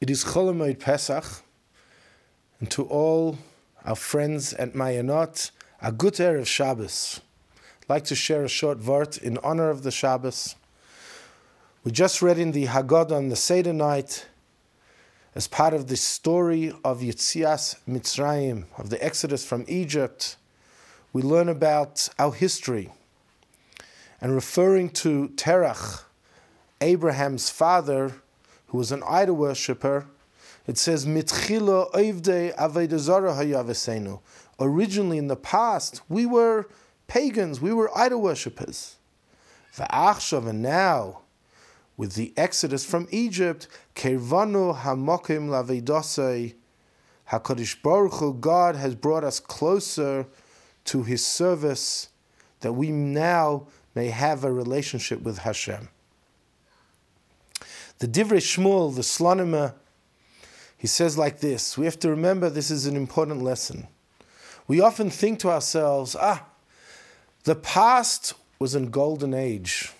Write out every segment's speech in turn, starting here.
It is Chol HaMoed Pesach, and to all our friends at Mayanot, a good Erev Shabbos. I'd like to share a short vort in honor of the Shabbos. We just read in the Haggadah on the Seder night, as part of the story of Yitzias Mitzrayim, of the Exodus from Egypt, we learn about our history. And referring to Terach, Abraham's father, who was an idol worshipper, it says, Mitchila. Originally, in the past, we were pagans, we were idol worshippers. Va'achshav, and now, with the exodus from Egypt, Kervanu hamokim lavedosei, Hakadosh Baruch Hu, God has brought us closer to His service, that we now may have a relationship with Hashem. The Divrei Shmuel, the Slonimer, he says like this: We have to remember this is an important lesson. We often think to ourselves, ah, the past was a golden age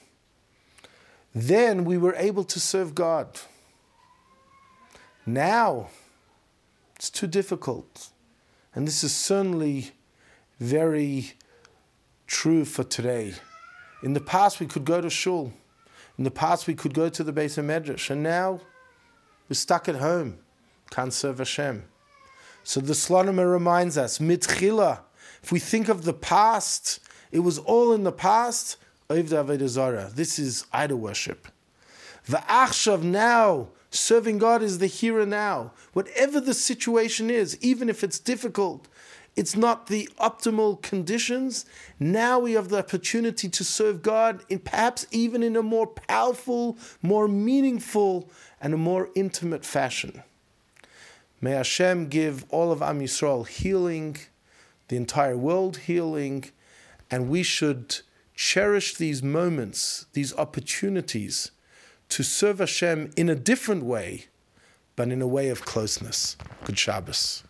then we were able to serve God. Now, it's too difficult. And this is certainly very true for today. In the past, we could go to shul. In the past, we could go to the of Medrash. And now, we're stuck at home. Can't serve Hashem. So the Slonimer reminds us, mitchila, if we think of the past, it was all in the past, this is idol worship. Va'achshav now, serving God is the here and now. Whatever the situation is, even if it's difficult, it's not the optimal conditions. Now we have the opportunity to serve God in perhaps even in a more powerful, more meaningful, and a more intimate fashion. May Hashem give all of Am Yisrael healing, the entire world healing, and we should cherish these moments, these opportunities to serve Hashem in a different way, but in a way of closeness. Good Shabbos.